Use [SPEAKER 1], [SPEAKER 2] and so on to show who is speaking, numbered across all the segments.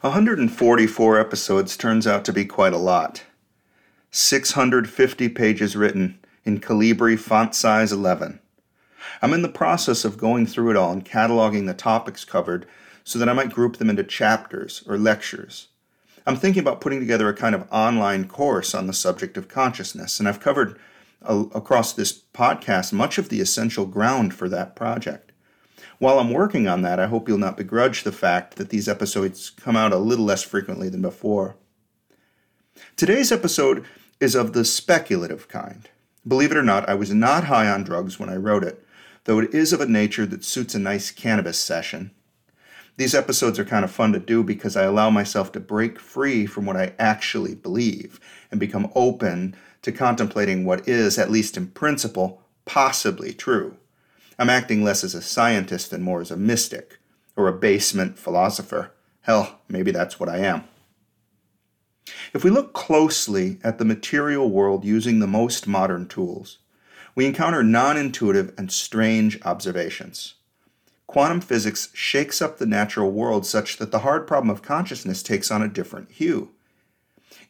[SPEAKER 1] 144 episodes turns out to be quite a lot. 650 pages written in Calibri font size 11. I'm in the process of going through it all and cataloging the topics covered so that I might group them into chapters or lectures. I'm thinking about putting together a kind of online course on the subject of consciousness, and I've covered uh, across this podcast much of the essential ground for that project. While I'm working on that, I hope you'll not begrudge the fact that these episodes come out a little less frequently than before. Today's episode is of the speculative kind. Believe it or not, I was not high on drugs when I wrote it, though it is of a nature that suits a nice cannabis session. These episodes are kind of fun to do because I allow myself to break free from what I actually believe and become open to contemplating what is, at least in principle, possibly true. I'm acting less as a scientist and more as a mystic, or a basement philosopher. Hell, maybe that's what I am. If we look closely at the material world using the most modern tools, we encounter non intuitive and strange observations. Quantum physics shakes up the natural world such that the hard problem of consciousness takes on a different hue.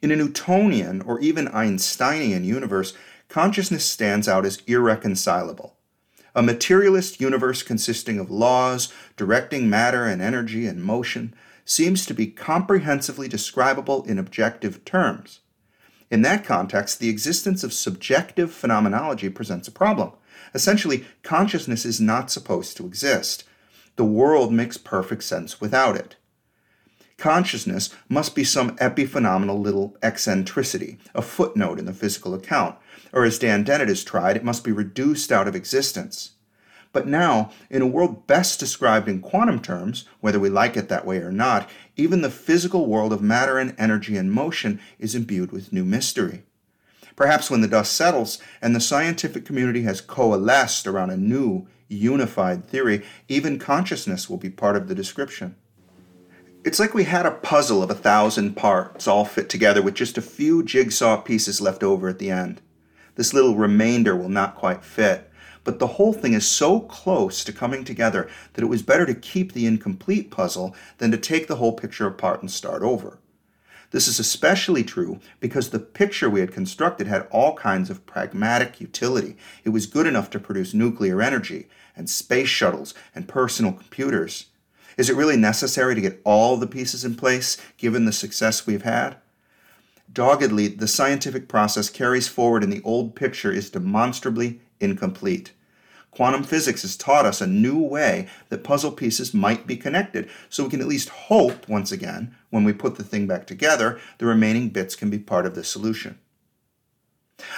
[SPEAKER 1] In a Newtonian or even Einsteinian universe, consciousness stands out as irreconcilable a materialist universe consisting of laws directing matter and energy and motion seems to be comprehensively describable in objective terms. In that context, the existence of subjective phenomenology presents a problem. Essentially, consciousness is not supposed to exist. The world makes perfect sense without it. Consciousness must be some epiphenomenal little eccentricity, a footnote in the physical account, or as Dan Dennett has tried, it must be reduced out of existence. But now, in a world best described in quantum terms, whether we like it that way or not, even the physical world of matter and energy and motion is imbued with new mystery. Perhaps when the dust settles and the scientific community has coalesced around a new, unified theory, even consciousness will be part of the description. It's like we had a puzzle of a thousand parts all fit together with just a few jigsaw pieces left over at the end this little remainder will not quite fit. But the whole thing is so close to coming together that it was better to keep the incomplete puzzle than to take the whole picture apart and start over. This is especially true because the picture we had constructed had all kinds of pragmatic utility. It was good enough to produce nuclear energy and space shuttles and personal computers. Is it really necessary to get all the pieces in place given the success we've had? Doggedly, the scientific process carries forward and the old picture is demonstrably incomplete. Quantum physics has taught us a new way that puzzle pieces might be connected, so we can at least hope, once again, when we put the thing back together, the remaining bits can be part of the solution.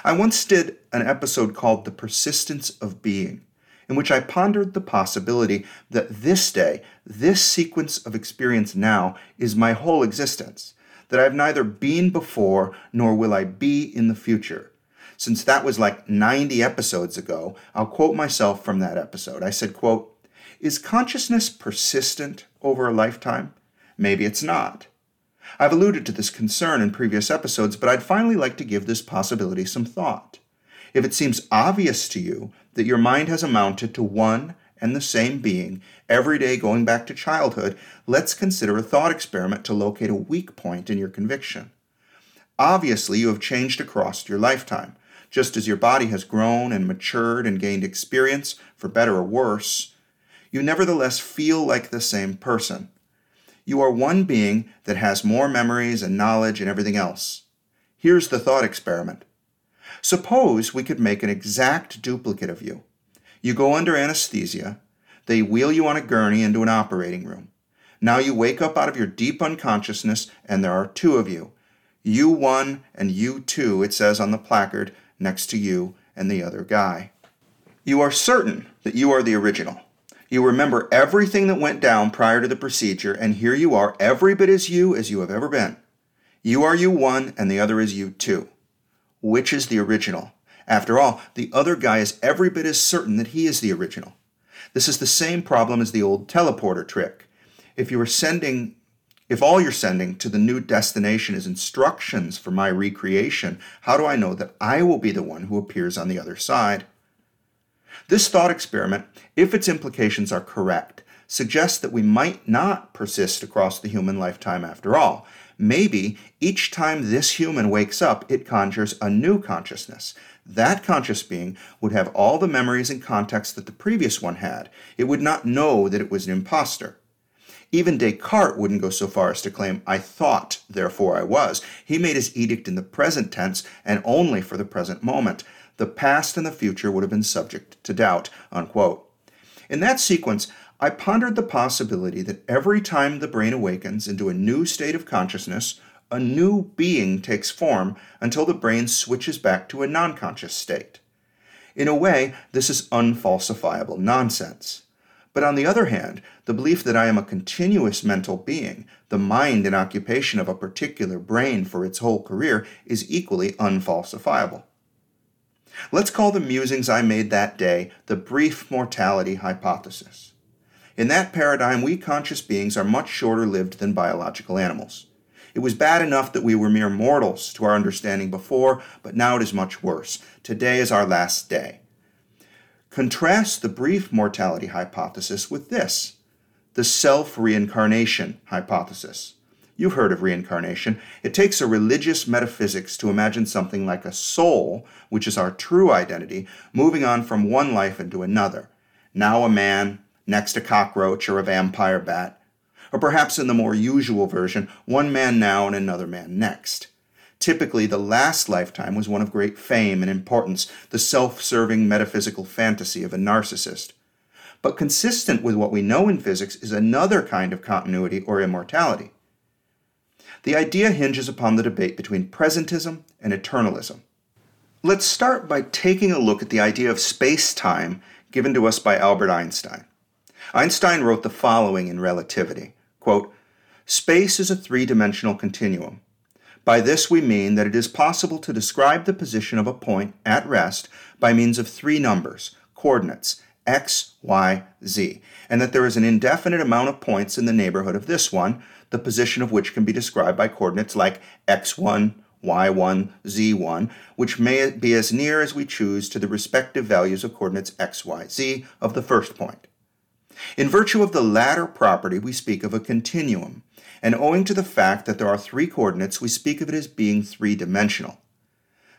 [SPEAKER 1] I once did an episode called The Persistence of Being, in which I pondered the possibility that this day, this sequence of experience now, is my whole existence that I've neither been before nor will I be in the future. Since that was like 90 episodes ago, I'll quote myself from that episode. I said, quote, Is consciousness persistent over a lifetime? Maybe it's not. I've alluded to this concern in previous episodes, but I'd finally like to give this possibility some thought. If it seems obvious to you that your mind has amounted to one and the same being, every day going back to childhood, let's consider a thought experiment to locate a weak point in your conviction. Obviously, you have changed across your lifetime. Just as your body has grown and matured and gained experience, for better or worse, you nevertheless feel like the same person. You are one being that has more memories and knowledge and everything else. Here's the thought experiment. Suppose we could make an exact duplicate of you. You go under anesthesia. They wheel you on a gurney into an operating room. Now you wake up out of your deep unconsciousness, and there are two of you. You one and you two, it says on the placard next to you and the other guy. You are certain that you are the original. You remember everything that went down prior to the procedure, and here you are, every bit as you as you have ever been. You are you one, and the other is you two. Which is the original? After all, the other guy is every bit as certain that he is the original. This is the same problem as the old teleporter trick. If you are sending if all you're sending to the new destination is instructions for my recreation, how do I know that I will be the one who appears on the other side? This thought experiment, if its implications are correct, suggests that we might not persist across the human lifetime after all. Maybe each time this human wakes up, it conjures a new consciousness. That conscious being would have all the memories and context that the previous one had. It would not know that it was an impostor. Even Descartes wouldn't go so far as to claim, I thought, therefore I was. He made his edict in the present tense and only for the present moment. The past and the future would have been subject to doubt. Unquote. In that sequence, I pondered the possibility that every time the brain awakens into a new state of consciousness, a new being takes form until the brain switches back to a non conscious state. In a way, this is unfalsifiable nonsense. But on the other hand, the belief that I am a continuous mental being, the mind and occupation of a particular brain for its whole career, is equally unfalsifiable. Let's call the musings I made that day the brief mortality hypothesis. In that paradigm, we conscious beings are much shorter lived than biological animals. It was bad enough that we were mere mortals to our understanding before, but now it is much worse. Today is our last day. Contrast the brief mortality hypothesis with this the self reincarnation hypothesis. You've heard of reincarnation. It takes a religious metaphysics to imagine something like a soul, which is our true identity, moving on from one life into another. Now a man, next a cockroach or a vampire bat, or perhaps in the more usual version, one man now and another man next. Typically, the last lifetime was one of great fame and importance, the self serving metaphysical fantasy of a narcissist. But consistent with what we know in physics is another kind of continuity or immortality. The idea hinges upon the debate between presentism and eternalism. Let's start by taking a look at the idea of space time given to us by Albert Einstein. Einstein wrote the following in Relativity quote, Space is a three dimensional continuum. By this we mean that it is possible to describe the position of a point at rest by means of three numbers, coordinates, x, y, z, and that there is an indefinite amount of points in the neighborhood of this one, the position of which can be described by coordinates like x1, y1, z1, which may be as near as we choose to the respective values of coordinates x, y, z of the first point. In virtue of the latter property, we speak of a continuum, and owing to the fact that there are three coordinates, we speak of it as being three dimensional.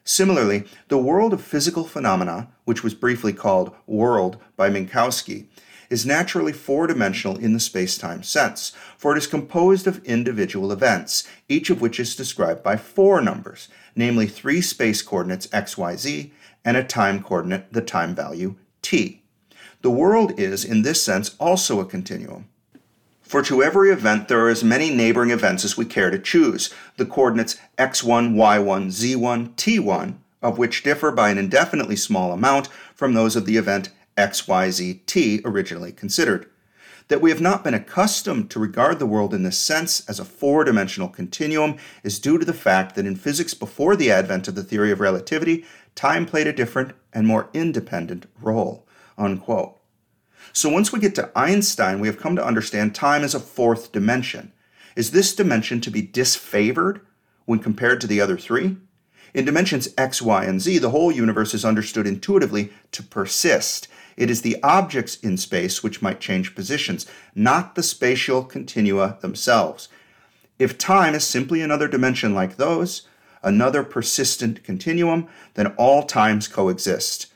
[SPEAKER 1] Similarly, the world of physical phenomena, which was briefly called world by Minkowski, is naturally four dimensional in the space time sense, for it is composed of individual events, each of which is described by four numbers, namely three space coordinates xyz and a time coordinate, the time value t. The world is, in this sense, also a continuum. For to every event there are as many neighboring events as we care to choose, the coordinates x1, y1, z1, t1, of which differ by an indefinitely small amount from those of the event xyzt originally considered. That we have not been accustomed to regard the world in this sense as a four dimensional continuum is due to the fact that in physics before the advent of the theory of relativity, time played a different and more independent role. Unquote. So once we get to Einstein, we have come to understand time as a fourth dimension. Is this dimension to be disfavored when compared to the other three? In dimensions x, y, and z, the whole universe is understood intuitively to persist. It is the objects in space which might change positions, not the spatial continua themselves. If time is simply another dimension like those, another persistent continuum, then all times coexist.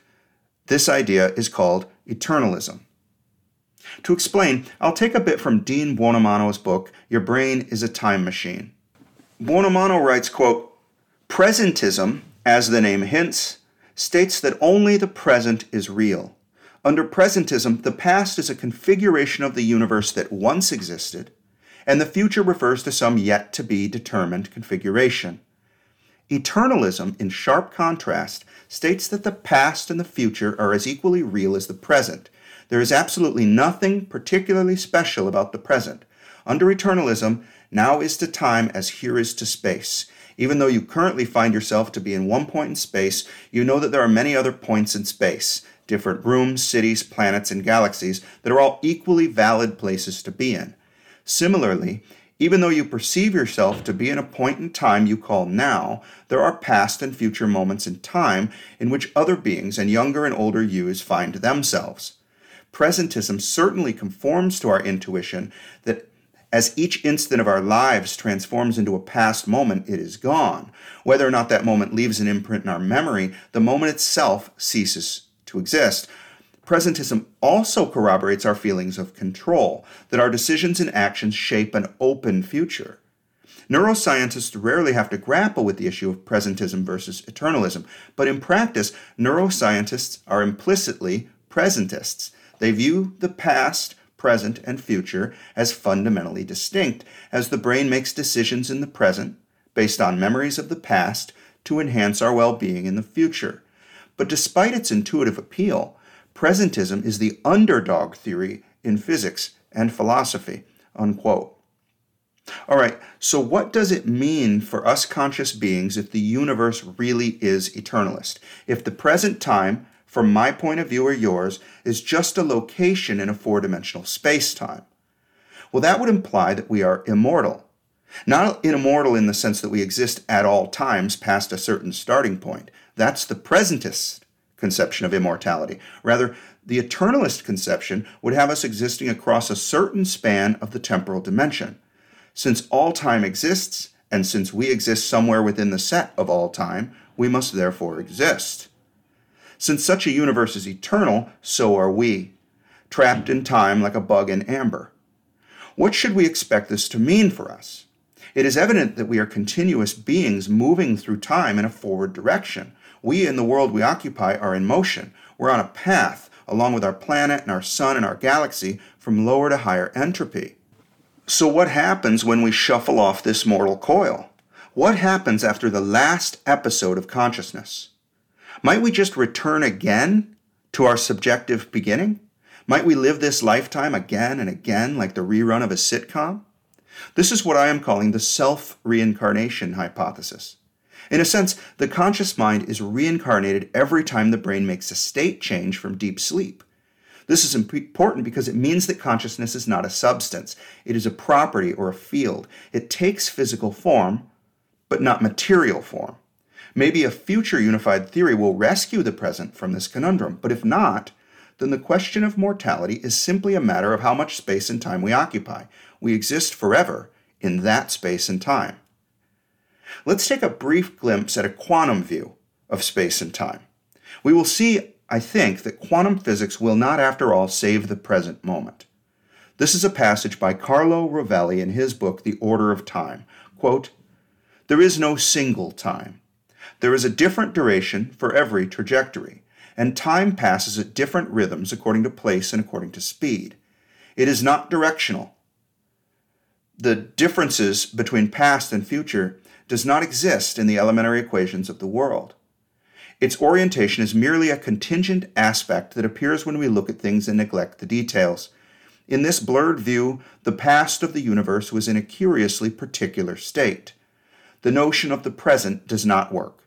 [SPEAKER 1] This idea is called eternalism. To explain, I'll take a bit from Dean Buonomano's book, Your Brain is a Time Machine. Buonomano writes, quote, Presentism, as the name hints, states that only the present is real. Under presentism, the past is a configuration of the universe that once existed, and the future refers to some yet to be determined configuration. Eternalism, in sharp contrast, states that the past and the future are as equally real as the present. There is absolutely nothing particularly special about the present. Under eternalism, now is to time as here is to space. Even though you currently find yourself to be in one point in space, you know that there are many other points in space, different rooms, cities, planets, and galaxies that are all equally valid places to be in. Similarly, even though you perceive yourself to be in a point in time you call now, there are past and future moments in time in which other beings and younger and older yous find themselves. Presentism certainly conforms to our intuition that as each instant of our lives transforms into a past moment, it is gone. Whether or not that moment leaves an imprint in our memory, the moment itself ceases to exist. Presentism also corroborates our feelings of control, that our decisions and actions shape an open future. Neuroscientists rarely have to grapple with the issue of presentism versus eternalism, but in practice, neuroscientists are implicitly presentists. They view the past, present, and future as fundamentally distinct, as the brain makes decisions in the present based on memories of the past to enhance our well being in the future. But despite its intuitive appeal, presentism is the underdog theory in physics and philosophy. Unquote. All right, so what does it mean for us conscious beings if the universe really is eternalist? If the present time from my point of view or yours, is just a location in a four dimensional space time. Well, that would imply that we are immortal. Not immortal in the sense that we exist at all times past a certain starting point. That's the presentist conception of immortality. Rather, the eternalist conception would have us existing across a certain span of the temporal dimension. Since all time exists, and since we exist somewhere within the set of all time, we must therefore exist. Since such a universe is eternal, so are we, trapped in time like a bug in amber. What should we expect this to mean for us? It is evident that we are continuous beings moving through time in a forward direction. We in the world we occupy are in motion. We're on a path, along with our planet and our sun and our galaxy, from lower to higher entropy. So, what happens when we shuffle off this mortal coil? What happens after the last episode of consciousness? Might we just return again to our subjective beginning? Might we live this lifetime again and again like the rerun of a sitcom? This is what I am calling the self reincarnation hypothesis. In a sense, the conscious mind is reincarnated every time the brain makes a state change from deep sleep. This is important because it means that consciousness is not a substance, it is a property or a field. It takes physical form, but not material form. Maybe a future unified theory will rescue the present from this conundrum, but if not, then the question of mortality is simply a matter of how much space and time we occupy. We exist forever in that space and time. Let's take a brief glimpse at a quantum view of space and time. We will see, I think, that quantum physics will not, after all, save the present moment. This is a passage by Carlo Rovelli in his book, The Order of Time. Quote, There is no single time. There is a different duration for every trajectory, and time passes at different rhythms according to place and according to speed. It is not directional. The differences between past and future does not exist in the elementary equations of the world. Its orientation is merely a contingent aspect that appears when we look at things and neglect the details. In this blurred view, the past of the universe was in a curiously particular state. The notion of the present does not work.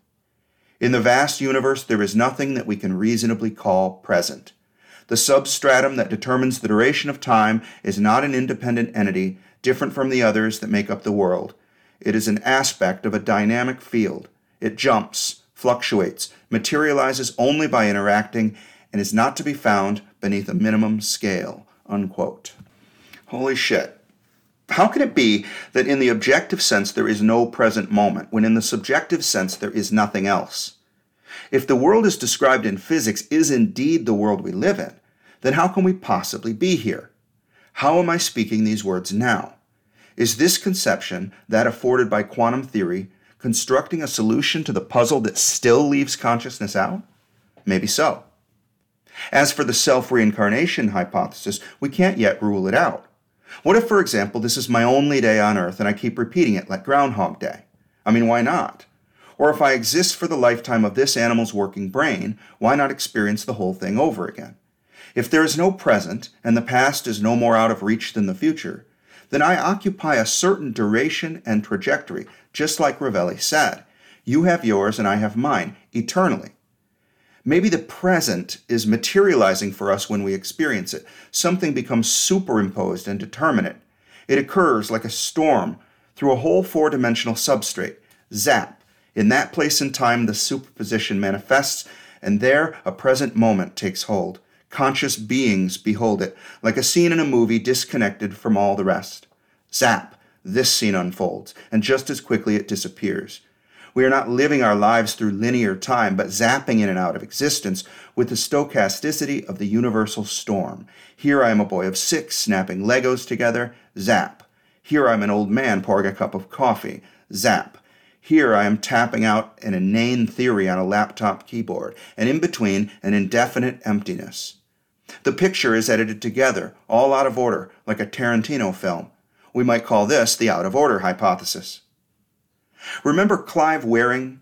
[SPEAKER 1] In the vast universe, there is nothing that we can reasonably call present. The substratum that determines the duration of time is not an independent entity different from the others that make up the world. It is an aspect of a dynamic field. It jumps, fluctuates, materializes only by interacting, and is not to be found beneath a minimum scale. Unquote. Holy shit. How can it be that in the objective sense there is no present moment, when in the subjective sense there is nothing else? If the world as described in physics is indeed the world we live in, then how can we possibly be here? How am I speaking these words now? Is this conception, that afforded by quantum theory, constructing a solution to the puzzle that still leaves consciousness out? Maybe so. As for the self reincarnation hypothesis, we can't yet rule it out. What if, for example, this is my only day on Earth and I keep repeating it like Groundhog Day? I mean, why not? Or if I exist for the lifetime of this animal's working brain, why not experience the whole thing over again? If there is no present, and the past is no more out of reach than the future, then I occupy a certain duration and trajectory, just like Rovelli said. You have yours and I have mine, eternally. Maybe the present is materializing for us when we experience it. Something becomes superimposed and determinate. It occurs like a storm through a whole four dimensional substrate. Zap. In that place and time, the superposition manifests, and there a present moment takes hold, Conscious beings behold it, like a scene in a movie disconnected from all the rest. Zap! This scene unfolds, and just as quickly it disappears. We are not living our lives through linear time, but zapping in and out of existence with the stochasticity of the universal storm. Here I am a boy of six snapping Legos together, zap. Here I am an old man pouring a cup of coffee, zap. Here I am tapping out an inane theory on a laptop keyboard, and in between, an indefinite emptiness. The picture is edited together, all out of order, like a Tarantino film. We might call this the out of order hypothesis. Remember Clive Wearing,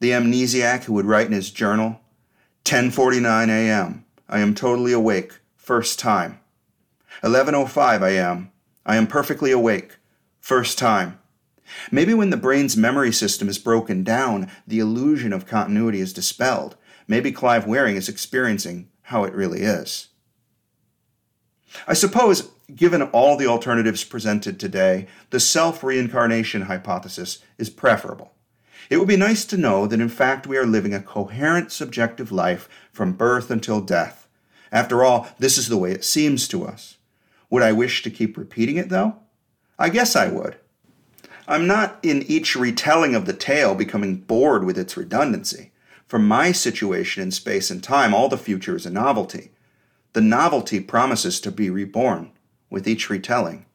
[SPEAKER 1] the amnesiac who would write in his journal, 10:49 a.m. I am totally awake, first time. 11:05 a.m. I am perfectly awake, first time. Maybe when the brain's memory system is broken down, the illusion of continuity is dispelled. Maybe Clive Wearing is experiencing how it really is. I suppose, given all the alternatives presented today, the self reincarnation hypothesis is preferable. It would be nice to know that in fact we are living a coherent subjective life from birth until death. After all, this is the way it seems to us. Would I wish to keep repeating it, though? I guess I would. I'm not in each retelling of the tale becoming bored with its redundancy. For my situation in space and time, all the future is a novelty. The novelty promises to be reborn with each retelling.